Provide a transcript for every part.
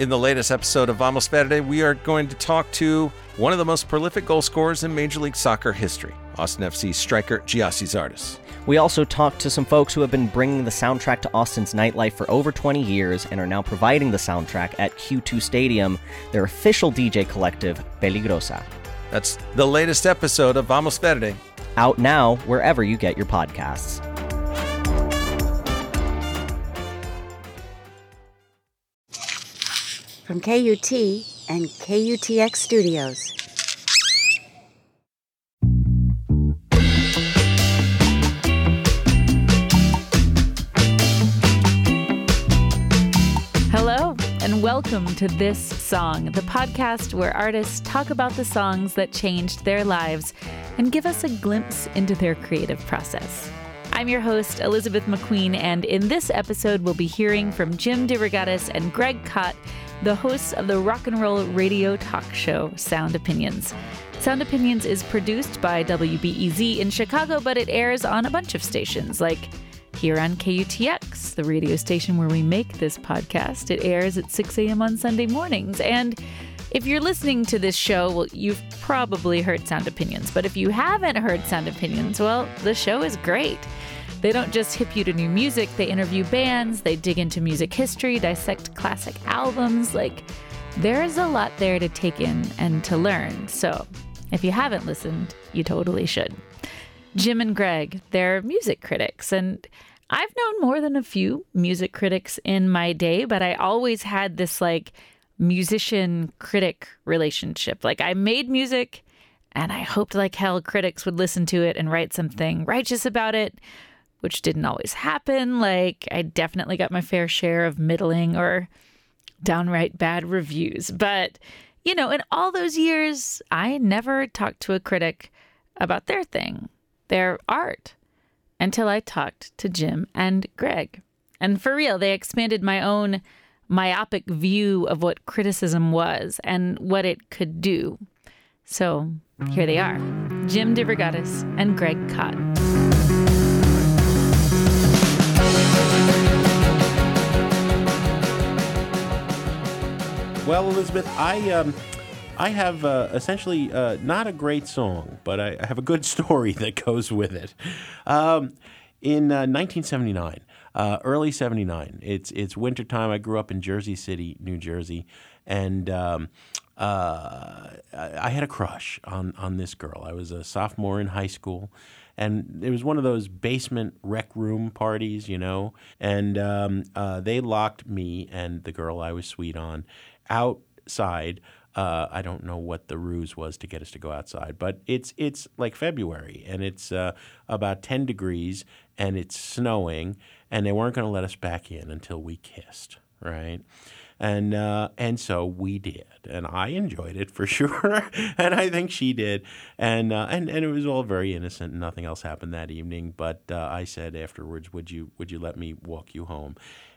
In the latest episode of Vamos Verde, we are going to talk to one of the most prolific goal scorers in Major League Soccer history, Austin FC striker Gyasi Zardes. We also talked to some folks who have been bringing the soundtrack to Austin's nightlife for over 20 years and are now providing the soundtrack at Q2 Stadium, their official DJ collective, Peligrosa. That's the latest episode of Vamos Verde. Out now wherever you get your podcasts. From KUT and KUTX Studios. Hello, and welcome to This Song, the podcast where artists talk about the songs that changed their lives and give us a glimpse into their creative process. I'm your host, Elizabeth McQueen, and in this episode, we'll be hearing from Jim DeRogatis and Greg Kot the hosts of the rock and roll radio talk show Sound Opinions. Sound Opinions is produced by WBEZ in Chicago, but it airs on a bunch of stations like here on KUTX, the radio station where we make this podcast. It airs at 6 a.m. on Sunday mornings. And if you're listening to this show, well, you've probably heard Sound Opinions. But if you haven't heard Sound Opinions, well, the show is great. They don't just hip you to new music, they interview bands, they dig into music history, dissect classic albums. Like, there's a lot there to take in and to learn. So, if you haven't listened, you totally should. Jim and Greg, they're music critics, and I've known more than a few music critics in my day, but I always had this like musician critic relationship. Like, I made music and I hoped like hell critics would listen to it and write something righteous about it which didn't always happen. Like, I definitely got my fair share of middling or downright bad reviews. But, you know, in all those years, I never talked to a critic about their thing, their art, until I talked to Jim and Greg. And for real, they expanded my own myopic view of what criticism was and what it could do. So here they are Jim DeRogatis and Greg Kot. Well, Elizabeth, I um, I have uh, essentially uh, not a great song, but I, I, have a good story that goes with it. Um, in uh, 1979, uh, early 79, it's it's wintertime. I grew up in Jersey City, New Jersey, and um, uh, I had a crush on on this girl. I was a sophomore in high school and it was one of those basement rec room parties, you know. And um, uh, they locked me and the girl I was sweet on outside. Uh, I don't know what the ruse was to get us to go outside, but it's it's like February and it's uh, about ten degrees and it's snowing, and they weren't going to let us back in until we kissed, right? and uh, and so we did, and I enjoyed it for sure, and I think she did, and uh, and and it was all very innocent, and nothing else happened that evening. But uh, I said afterwards, "Would you would you let me walk you home?"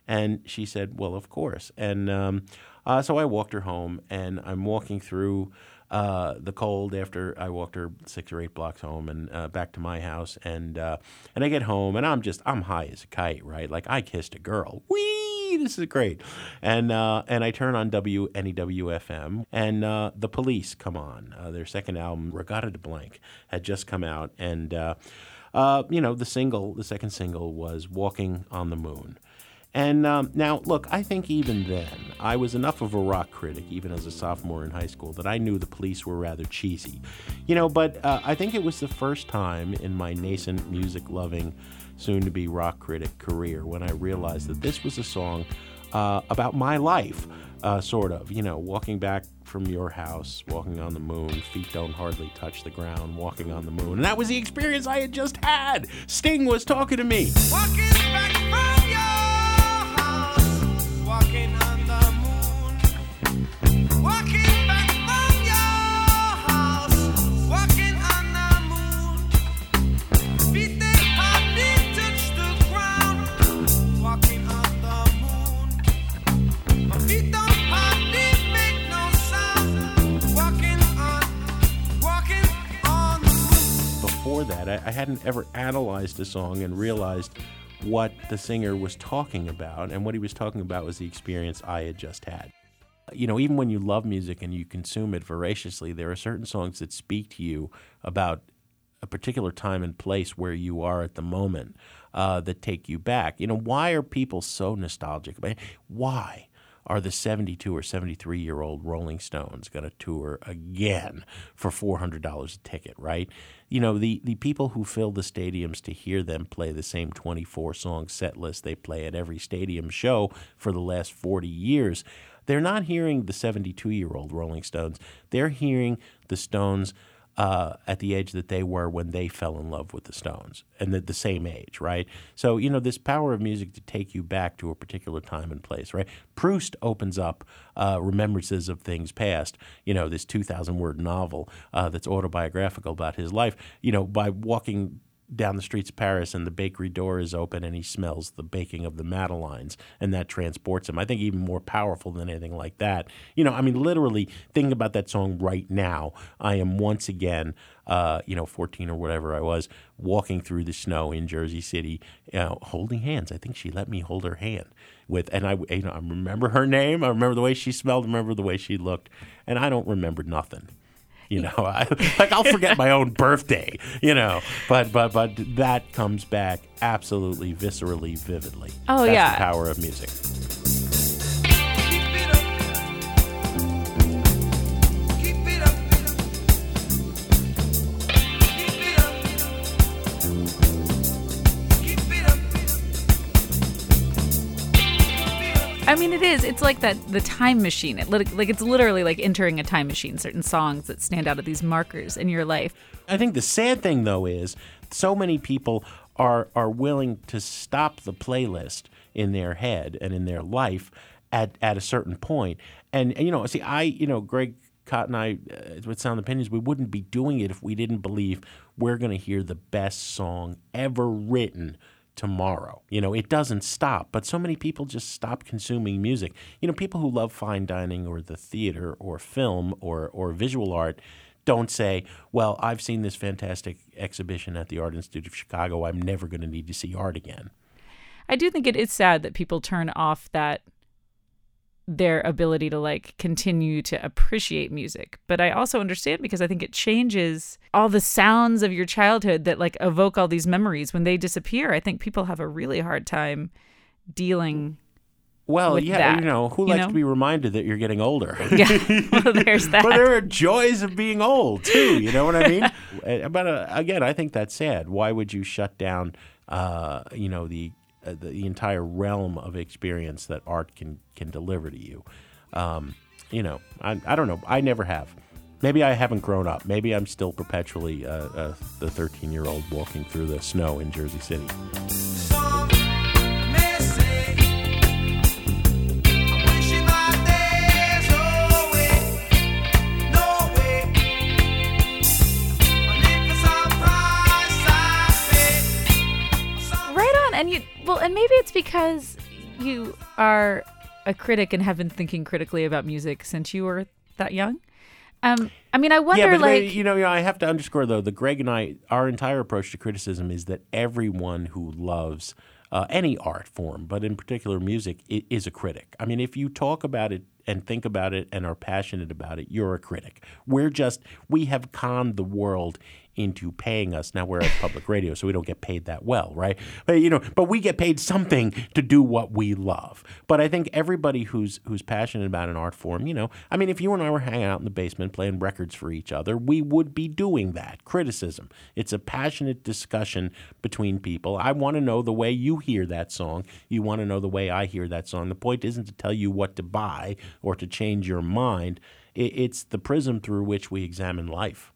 And she said, "Well, of course." And um, uh, so I walked her home, and I'm walking through uh, the cold after I walked her six or eight blocks home and uh, back to my house, and uh, and I get home, and I'm just I'm high as a kite, right? Like I kissed a girl. Wee, this is great, and uh, and I turn on WNEW and uh, the Police come on. Uh, their second album, Reggatta de Blanc, had just come out, and. you know, the single, the second single was Walking on the Moon. And um, now, look, I think even then, I was enough of a rock critic, even as a sophomore in high school, that I knew the police were rather cheesy. You know, but uh, I think it was the first time in my nascent music loving, soon to be rock critic career when I realized that this was a song uh, about my life, uh, sort of. You know, walking back from your house, walking on the moon, feet don't hardly touch the ground, walking on the moon. And that was the experience I had just had. Sting was talking to me. That. I, I hadn't ever analyzed a song and realized what the singer was talking about, and what he was talking about was the experience I had just had. you know, even when you love music and you consume it voraciously, there are certain songs that speak to you about a particular time and place where you are at the moment uh, that take you back. You know, why are people so nostalgic? Why? Are the 72 or 73 year old Rolling Stones going to tour again for $400 a ticket, right? You know, the, the people who fill the stadiums to hear them play the same 24 song set list they play at every stadium show for the last 40 years, they're not hearing the 72 year old Rolling Stones. They're hearing the Stones uh, at the age that they were when they fell in love with the Stones, and at the same age, right? So you know this power of music to take you back to a particular time and place, right? Proust opens up uh, remembrances of things past. You know this two thousand word novel uh, that's autobiographical about his life. You know by walking down the streets of Paris and the bakery door is open and he smells the baking of the Madeleines and that transports him. I think even more powerful than anything like that. You know, I mean, literally thinking about that song right now, I am once again, uh, you know, 14 or whatever I was, walking through the snow in Jersey City, you know, holding hands. I think she let me hold her hand with, and I, you know, I remember her name. I remember the way she smelled. I remember the way she looked, and I don't remember nothing. You know, I, like I'll forget my own birthday. You know, but but but that comes back absolutely viscerally, vividly. Oh That's yeah, the power of music. I mean, it is. It's like that the time machine. It like it's literally like entering a time machine. Certain songs that stand out as these markers in your life. I think the sad thing though is so many people are are willing to stop the playlist in their head and in their life at at a certain point. And, and you know, see, I you know, Greg Kot and I, uh, with Sound Opinions, we wouldn't be doing it if we didn't believe we're going to hear the best song ever written tomorrow. You know, it doesn't stop, but so many people just stop consuming music. You know, people who love fine dining or the theater or film or, or visual art don't say, well, I've seen this fantastic exhibition at the Art Institute of Chicago. I'm never going to need to see art again. I do think it is sad that people turn off that their ability to like continue to appreciate music. But I also understand because I think it changes all the sounds of your childhood that like evoke all these memories when they disappear. I think people have a really hard time dealing Well, yeah, that, you know, who you likes know? to be reminded that you're getting older? Yeah. well, there's that. but there are joys of being old too. You know what I mean? Uh, but uh, again, I think that's sad. Why would you shut down, uh, you know, the, uh, the entire realm of experience that art can can deliver to you? Um, you know, I, I don't know. I never have. Maybe I haven't grown up. Maybe I'm still perpetually uh, uh, the 13 year old walking through the snow in Jersey City. Well, and maybe it's because you are a critic and have been thinking critically about music since you were that young. Um, I mean, I wonder, yeah, but like, you know, you know, I have to underscore though, the Greg and I, our entire approach to criticism is that everyone who loves uh, any art form, but in particular music, is a critic. I mean, if you talk about it and think about it and are passionate about it, you're a critic. We're just we have conned the world into paying us. Now we're at public radio, so we don't get paid that well, right? But you know, but we get paid something to do what we love. But I think everybody who's who's passionate about an art form, you know, I mean, if you and I were hanging out in the basement playing records for each other, we would be doing that. Criticism. It's a passionate discussion between people. I want to know the way you hear that song. You want to know the way I hear that song. The point isn't to tell you what to buy or to change your mind. It's the prism through which we examine life.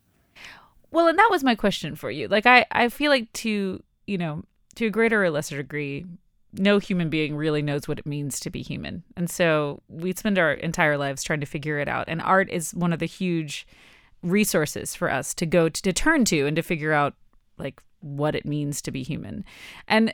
Well, and that was my question for you. Like, I, I feel like to, you know, to a greater or lesser degree, no human being really knows what it means to be human. And so we spend our entire lives trying to figure it out. And art is one of the huge resources for us to go to, to turn to and to figure out like what it means to be human. And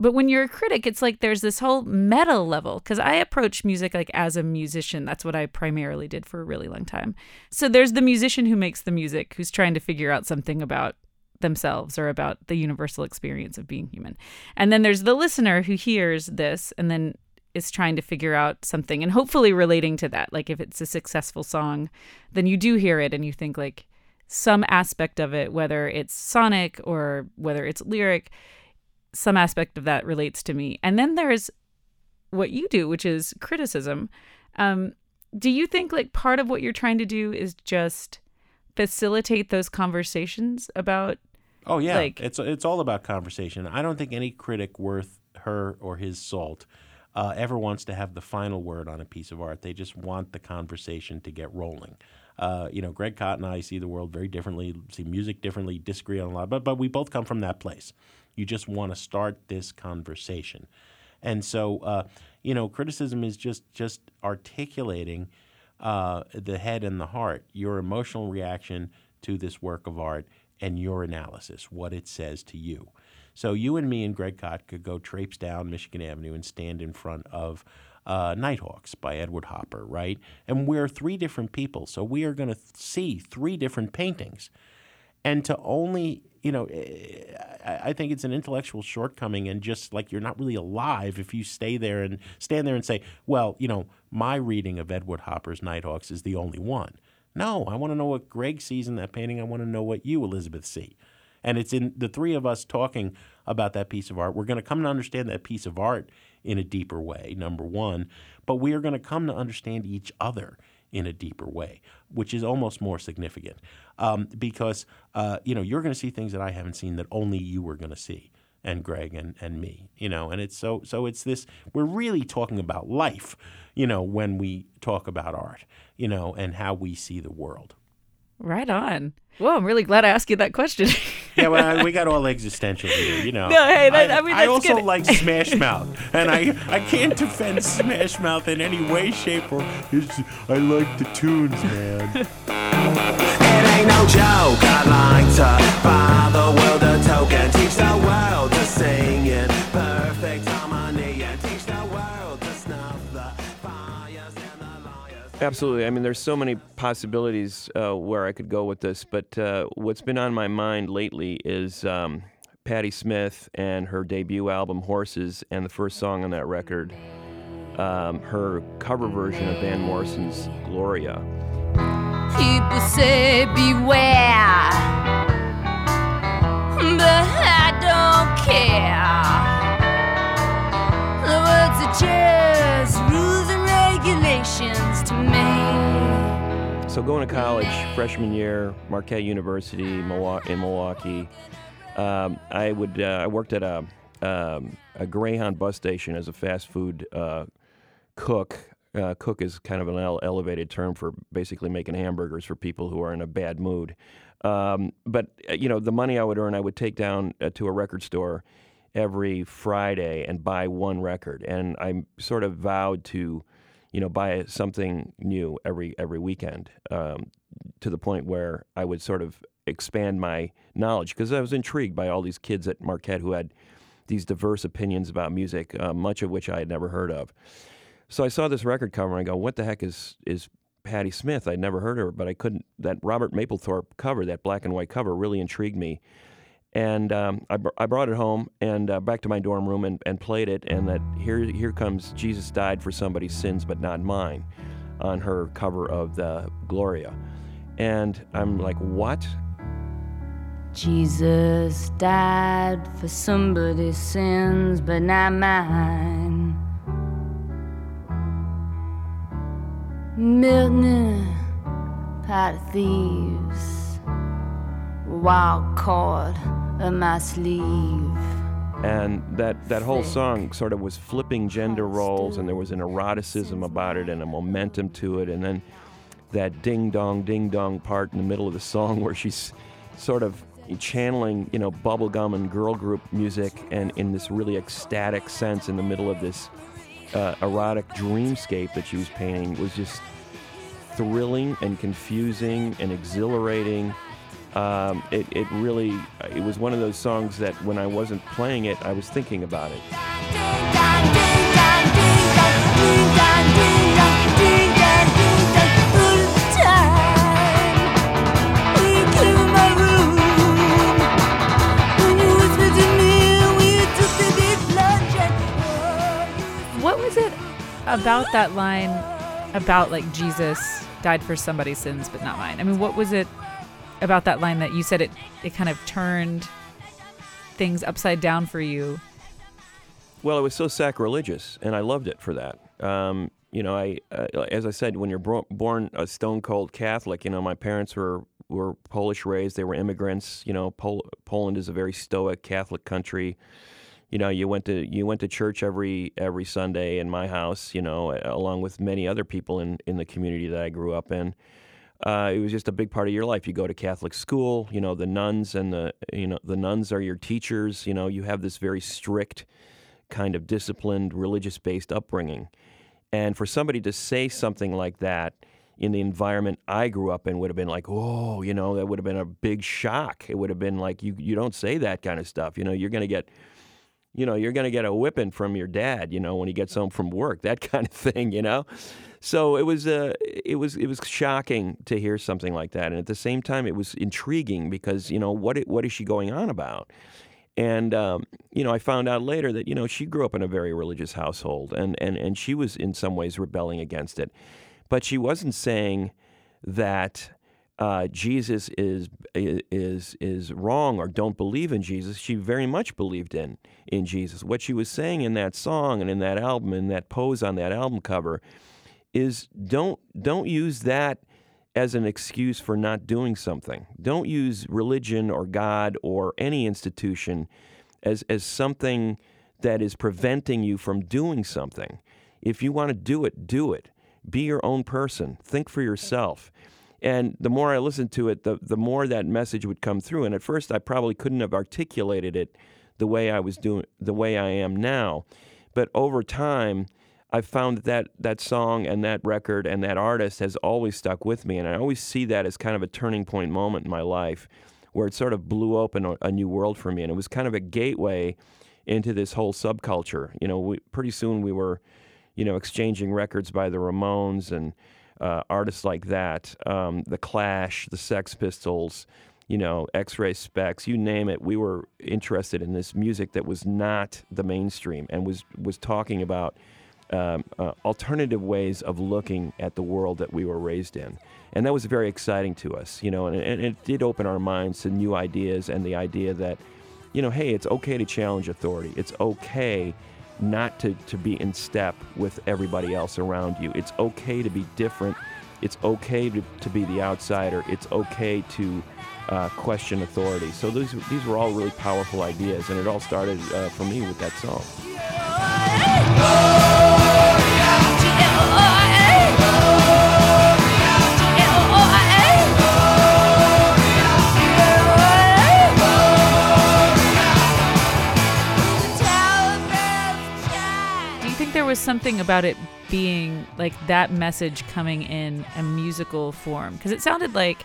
but when you're a critic, it's like there's this whole meta level because I approach music like as a musician. That's what I primarily did for a really long time. So there's the musician who makes the music, who's trying to figure out something about themselves or about the universal experience of being human. And then there's the listener who hears this and then is trying to figure out something and hopefully relating to that. Like if it's a successful song, then you do hear it and you think like some aspect of it, whether it's sonic or whether it's lyric, some aspect of that relates to me. And then there's what you do, which is criticism. Um, do you think like part of what you're trying to do is just facilitate those conversations about Oh yeah, Like- it's it's all about conversation. I don't think any critic worth her or his salt uh, ever wants to have the final word on a piece of art. They just want the conversation to get rolling. Uh, you know, Greg Kot and I see the world very differently, see music differently, disagree on a lot, but but we both come from that place. You just want to start this conversation, and so uh, you know, criticism is just just articulating uh, the head and the heart, your emotional reaction to this work of art, and your analysis, what it says to you. So you and me and Greg Kot could go traipse down Michigan Avenue and stand in front of uh, Nighthawks by Edward Hopper, right? And we're three different people, so we are going to see three different paintings. And to only, you know, eh, I I think it's an intellectual shortcoming, and just like you're not really alive if you stay there and stand there and say, well, you know, my reading of Edward Hopper's Nighthawks is the only one. No, I want to know what Greg sees in that painting. I want to know what you, Elizabeth, see. And it's in the three of us talking about that piece of art. We're going to come to understand that piece of art in a deeper way, number one. But we are going to come to understand each other in a deeper way, which is almost more significant. Um, because, uh, you know, you're going to see things that I haven't seen that only you were going to see. And Greg and, and me, you know, and it's so so it's this. We're really talking about life, you know, when we talk about art, you know, and how we see the world. Right on. Well, I'm really glad I asked you that question. Yeah, well, I- we got all existential here, you know. No, hey, that- I mean, that's also good. like Smash Mouth, and I I can't defend Smash Mouth in any way, shape, or. It's, I like the tunes, man. It ain't no joke. I like to buy the world a token, teach the world to sing in Absolutely. I mean, there's so many possibilities uh, where I could go with this, but uh, what's been on my mind lately is um, Patti Smith and her debut album Horses, and the first song on that record, um, her cover version of Van Morrison's Gloria. People say beware, but I don't care. So going to college, freshman year, Marquette University, in Milwaukee, um, I would uh, I worked at a um, a Greyhound bus station as a fast food uh, cook. Uh, cook is kind of an ele- elevated term for basically making hamburgers for people who are in a bad mood. Um, but uh, you know, the money I would earn, I would take down uh, to a record store every Friday and buy one record, and I sort of vowed to, you know, buy something new every every weekend. Um, to the point where I would sort of expand my knowledge because I was intrigued by all these kids at Marquette who had these diverse opinions about music, uh, much of which I had never heard of. So I saw this record cover and I go, "What the heck is is Patti Smith?" I'd never heard of her, but I couldn't. That Robert Mapplethorpe cover, that black and white cover, really intrigued me. And um, I, br- I brought it home and uh, back to my dorm room and, and played it. And that here here comes Jesus died for somebody's sins, but not mine, on her cover of the Gloria. And I'm like, what? Jesus died for somebody's sins, but not mine. Milton, pot of thieves, wild cord up my sleeve. And that, that whole song sort of was flipping gender roles, and there was an eroticism about it and a momentum to it. And then that ding dong, ding dong part in the middle of the song where she's sort of channeling, you know, bubblegum and girl group music and in this really ecstatic sense in the middle of this uh, erotic dreamscape that she was painting was just thrilling and confusing and exhilarating. Um, it, it really, it was one of those songs that when I wasn't playing it, I was thinking about it. What was it about that line about like Jesus died for somebody's sins but not mine? I mean, what was it about that line that you said it it kind of turned things upside down for you? Well, it was so sacrilegious, and I loved it for that. Um, you know, I uh, as I said, when you're bro- born a stone cold Catholic, you know, my parents were were Polish raised. They were immigrants. You know, Pol- Poland is a very stoic Catholic country. You know, you went to you went to church every every Sunday in my house. You know, along with many other people in in the community that I grew up in. Uh, it was just a big part of your life. You go to Catholic school. You know, the nuns and the you know the nuns are your teachers. You know, you have this very strict kind of disciplined, religious based upbringing. And for somebody to say something like that in the environment I grew up in would have been like, oh, you know, that would have been a big shock. It would have been like, you, you don't say that kind of stuff. You know, you're going to get, you know, you're going to get a whipping from your dad, you know, when he gets home from work, that kind of thing, you know? So it was, uh, it was, it was shocking to hear something like that. And at the same time, it was intriguing because, you know, what, what is she going on about? And um, you know, I found out later that you know she grew up in a very religious household, and and and she was in some ways rebelling against it, but she wasn't saying that uh, Jesus is is is wrong or don't believe in Jesus. She very much believed in in Jesus. What she was saying in that song and in that album, in that pose on that album cover, is don't don't use that as an excuse for not doing something. Don't use religion or God or any institution as, as something that is preventing you from doing something. If you want to do it, do it. Be your own person. Think for yourself. And the more I listened to it, the, the more that message would come through. And at first, I probably couldn't have articulated it the way I was doing, the way I am now. But over time, I've found that, that that song and that record and that artist has always stuck with me. And I always see that as kind of a turning point moment in my life where it sort of blew open a, a new world for me. And it was kind of a gateway into this whole subculture. You know, we, pretty soon we were, you know, exchanging records by the Ramones and uh, artists like that, um, The Clash, the Sex Pistols, you know, X-Ray Spex, you name it. We were interested in this music that was not the mainstream and was was talking about um, uh, alternative ways of looking at the world that we were raised in. And that was very exciting to us, you know, and, and it did open our minds to new ideas and the idea that, you know, hey, it's okay to challenge authority. It's okay not to, to be in step with everybody else around you. It's okay to be different. It's okay to, to be the outsider. It's okay to uh, question authority. So these, these were all really powerful ideas, and it all started uh, for me with that song. Do think there was something about it being like that message coming in a musical form? Because it sounded like,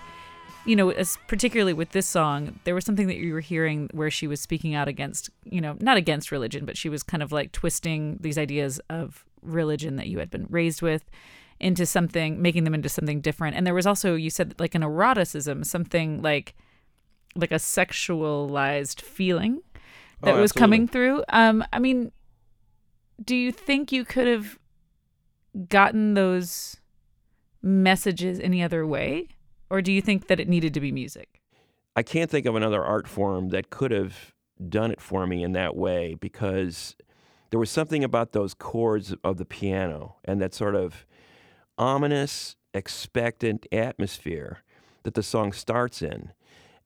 you know, as particularly with this song, there was something that you were hearing where she was speaking out against, you know, not against religion, but she was kind of like twisting these ideas of religion that you had been raised with into something, making them into something different. And there was also, you said, like an eroticism, something like like a sexualized feeling that Oh, was coming through. Um, I mean, do you think you could have gotten those messages any other way? Or do you think that it needed to be music? I can't think of another art form that could have done it for me in that way because there was something about those chords of the piano and that sort of ominous, expectant atmosphere that the song starts in.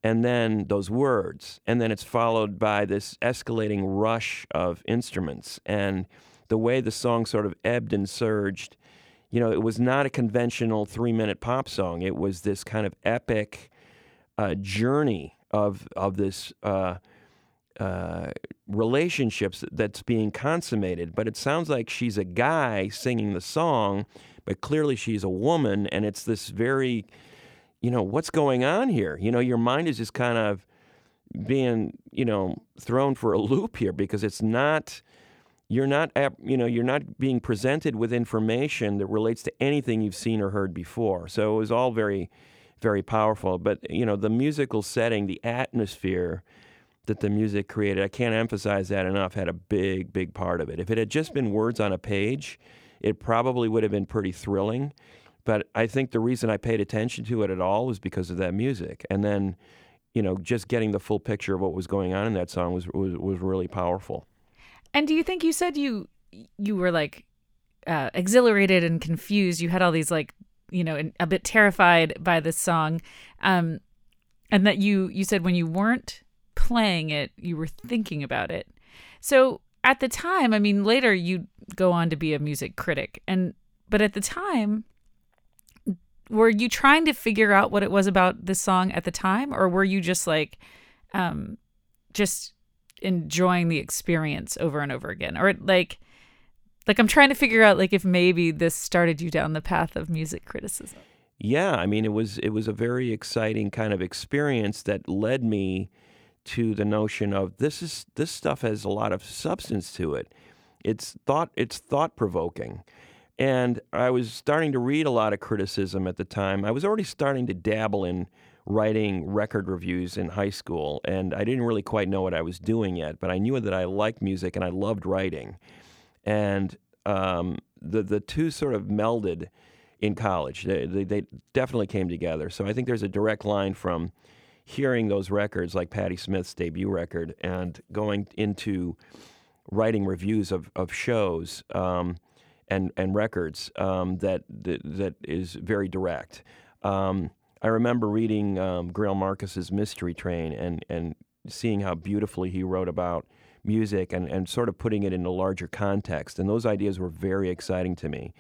And then those words, and then it's followed by this escalating rush of instruments. And the way the song sort of ebbed and surged, you know, it was not a conventional three minute pop song. It was this kind of epic uh, journey of of this uh, uh, relationships that's being consummated. But it sounds like she's a guy singing the song, but clearly she's a woman, and it's this very, you know, what's going on here? You know, your mind is just kind of being, you know, thrown for a loop here because it's not. You're not, you know, you're not being presented with information that relates to anything you've seen or heard before. So it was all very, very powerful. But you know, the musical setting, the atmosphere that the music created, I can't emphasize that enough, had a big, big part of it. If it had just been words on a page, it probably would have been pretty thrilling. But I think the reason I paid attention to it at all was because of that music. And then, you know, just getting the full picture of what was going on in that song was was, was really powerful. And do you think you said you you were like uh, exhilarated and confused? You had all these like you know a bit terrified by this song, um, and that you you said when you weren't playing it, you were thinking about it. So at the time, I mean, later you go on to be a music critic, and but at the time, were you trying to figure out what it was about this song at the time, or were you just like, um, just enjoying the experience over and over again, or like, like I'm trying to figure out like if maybe this started you down the path of music criticism. Yeah, I mean, it was it was a very exciting kind of experience that led me to the notion of this is this stuff has a lot of substance to it. It's thought it's thought provoking. And I was starting to read a lot of criticism at the time. I was already starting to dabble in writing record reviews in high school, and I didn't really quite know what I was doing yet, but I knew that I liked music and I loved writing. And um, the the two sort of melded in college. They, they, they definitely came together. So I think there's a direct line from hearing those records, like Patti Smith's debut record, and going into writing reviews of, of shows um, and and records um, that, that that is very direct. Um, I remember reading um, Greil Marcus's Mystery Train and and seeing how beautifully he wrote about music and, and sort of putting it in a larger context. And those ideas were very exciting to me.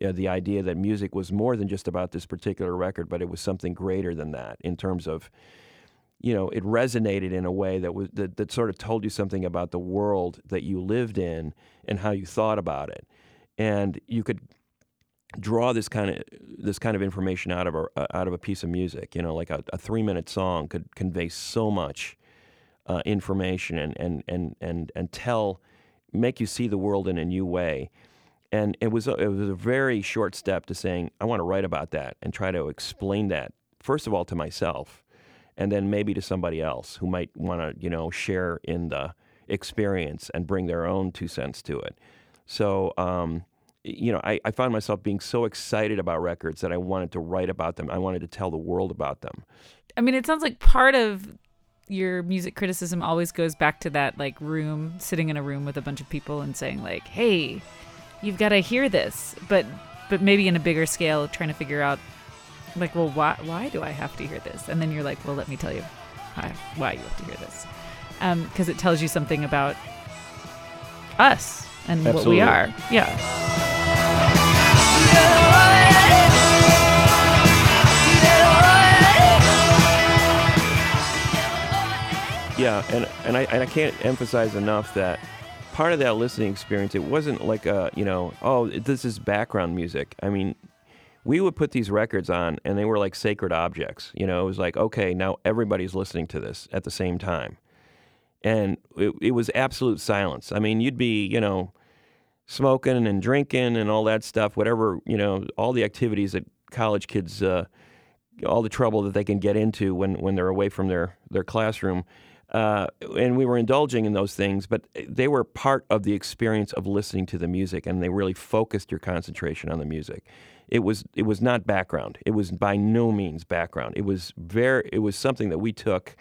You know, the idea that music was more than just about this particular record, but it was something greater than that in terms of, you know, it resonated in a way that was that, that sort of told you something about the world that you lived in and how you thought about it, and you could draw this kind of this kind of information out of a out of a piece of music. You know, like a, a three minute song could convey so much uh, information and, and and and and tell, make you see the world in a new way. And it was a, it was a very short step to saying I want to write about that and try to explain that first of all to myself, and then maybe to somebody else who might want to you know share in the experience and bring their own two cents to it. So. Um, you know, I, I found myself being so excited about records that I wanted to write about them. I wanted to tell the world about them. I mean, it sounds like part of your music criticism always goes back to that like room, sitting in a room with a bunch of people and saying like, "Hey, you've got to hear this," but but maybe in a bigger scale, trying to figure out like, well, why why do I have to hear this? And then you're like, well, let me tell you why why you have to hear this, because it tells you something about us and what we are. Yeah. Yeah, and and I and I can't emphasize enough that part of that listening experience it wasn't like a you know oh this is background music. I mean, we would put these records on and they were like sacred objects. You know, it was like okay now everybody's listening to this at the same time, and it, it was absolute silence. I mean, you'd be you know smoking and drinking and all that stuff, whatever you know, all the activities that college kids. Uh, all the trouble that they can get into when, when they're away from their, their classroom. Uh, and we were indulging in those things, but they were part of the experience of listening to the music, and they really focused your concentration on the music. It was it was not background. It was by no means background. It was very it was something that we took,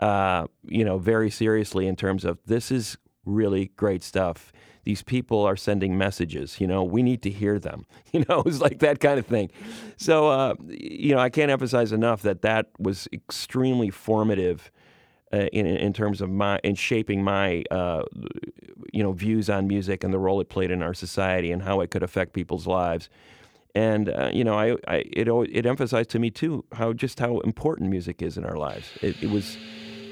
uh, you know, very seriously in terms of this is really great stuff. These people are sending messages. You know, we need to hear them. You know, it was like that kind of thing. So, uh, you know, I can't emphasize enough that that was extremely formative uh, in in terms of my in shaping my uh, you know views on music and the role it played in our society and how it could affect people's lives. And uh, you know, I, I it it emphasized to me too how just how important music is in our lives. It, it was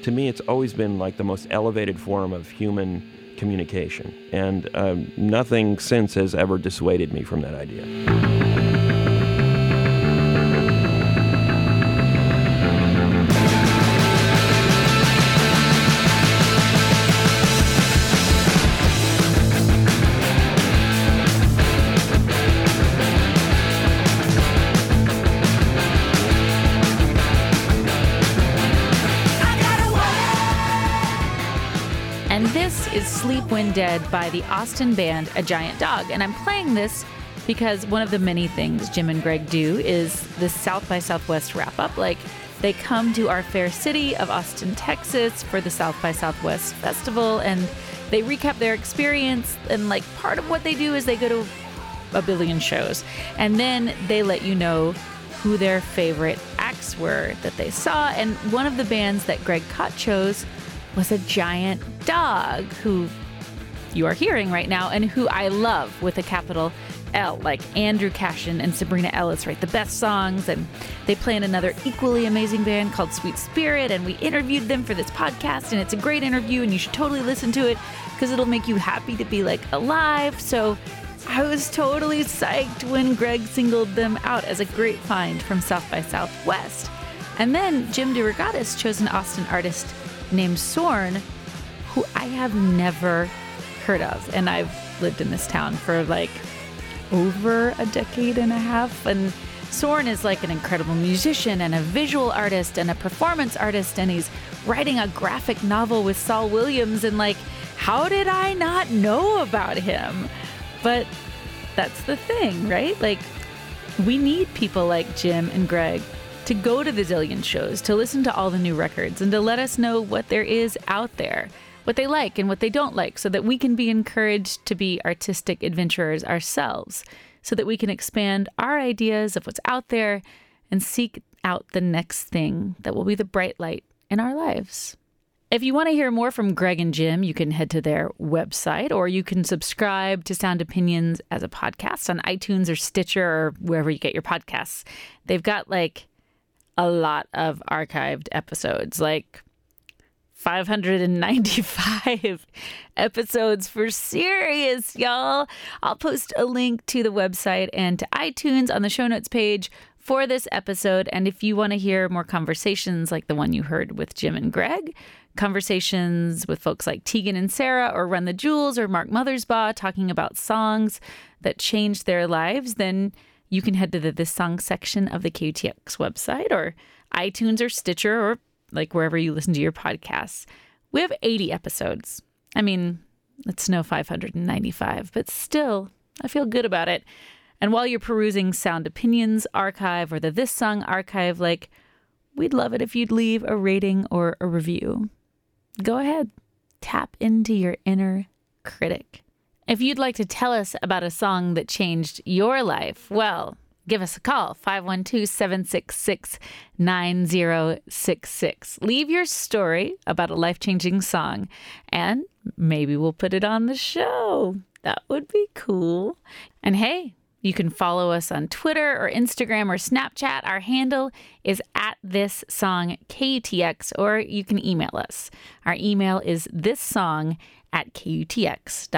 to me, it's always been like the most elevated form of human communication, and um, nothing since has ever dissuaded me from that idea. This is Sleep When Dead by the Austin band A Giant Dog. And I'm playing this because one of the many things Jim and Greg do is the South by Southwest wrap up. Like, they come to our fair city of Austin, Texas for the South by Southwest Festival and they recap their experience. And, like, part of what they do is they go to a billion shows and then they let you know who their favorite acts were that they saw. And one of the bands that Greg Kot chose was a giant dog who you are hearing right now and who I love with a capital L, like Andrew Cashen and Sabrina Ellis write the best songs, and they play in another equally amazing band called Sweet Spirit, and we interviewed them for this podcast, and it's a great interview, and you should totally listen to it because it'll make you happy to be like alive. So I was totally psyched when Greg singled them out as a great find from South by Southwest. And then Jim DeRogatis chose an Austin artist named Sorne, who I have never heard of. And I've lived in this town for like over a decade and a half. And Sorne is like an incredible musician and a visual artist and a performance artist. And he's writing a graphic novel with Saul Williams. And like, how did I not know about him? But that's the thing, right? Like, we need people like Jim and Greg to go to the zillion shows, to listen to all the new records, and to let us know what there is out there, what they like and what they don't like, so that we can be encouraged to be artistic adventurers ourselves, so that we can expand our ideas of what's out there and seek out the next thing that will be the bright light in our lives. If you want to hear more from Greg and Jim, you can head to their website or you can subscribe to Sound Opinions as a podcast on iTunes or Stitcher or wherever you get your podcasts. They've got like a lot of archived episodes, like 595 episodes for serious, y'all. I'll post a link to the website and to iTunes on the show notes page for this episode. And if you want to hear more conversations like the one you heard with Jim and Greg, conversations with folks like Tegan and Sara or Run the Jewels or Mark Mothersbaugh talking about songs that changed their lives, then you can head to the This Song section of the KUTX website or iTunes or Stitcher or like wherever you listen to your podcasts. We have 80 episodes. I mean, it's no 595, but still, I feel good about it. And while you're perusing Sound Opinions archive or the This Song archive, like, we'd love it if you'd leave a rating or a review. Go ahead, tap into your inner critic. If you'd like to tell us about a song that changed your life, well, give us a call 512 766 9066. Leave your story about a life changing song, and maybe we'll put it on the show. That would be cool. And hey, you can follow us on Twitter or Instagram or Snapchat. Our handle is at this song KUTX, or you can email us. Our email is this song at kutx.org.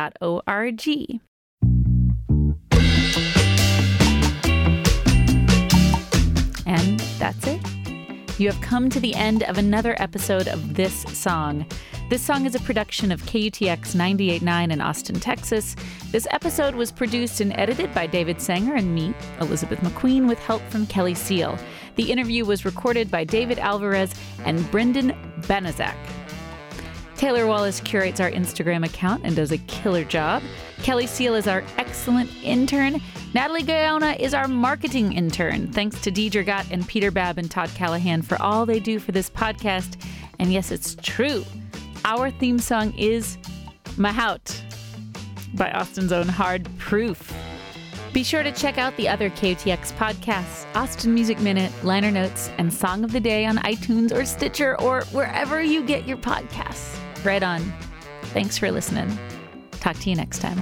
And that's it. You have come to the end of another episode of This Song. This song is a production of KUTX 989 in Austin, Texas. This episode was produced and edited by David Sanger and me, Elizabeth McQueen, with help from Kelly Seal. The interview was recorded by David Alvarez and Brendan Benazak. Taylor Wallace curates our Instagram account and does a killer job. Kelly Seal is our excellent intern. Natalie Gaona is our marketing intern. Thanks to Deidre Gott and Peter Babb and Todd Callahan for all they do for this podcast. And yes, it's true. Our theme song is Mahout by Austin's own Hard Proof. Be sure to check out the other KUTX podcasts, Austin Music Minute, Liner Notes, and Song of the Day on iTunes or Stitcher or wherever you get your podcasts. Right on. Thanks for listening. Talk to you next time.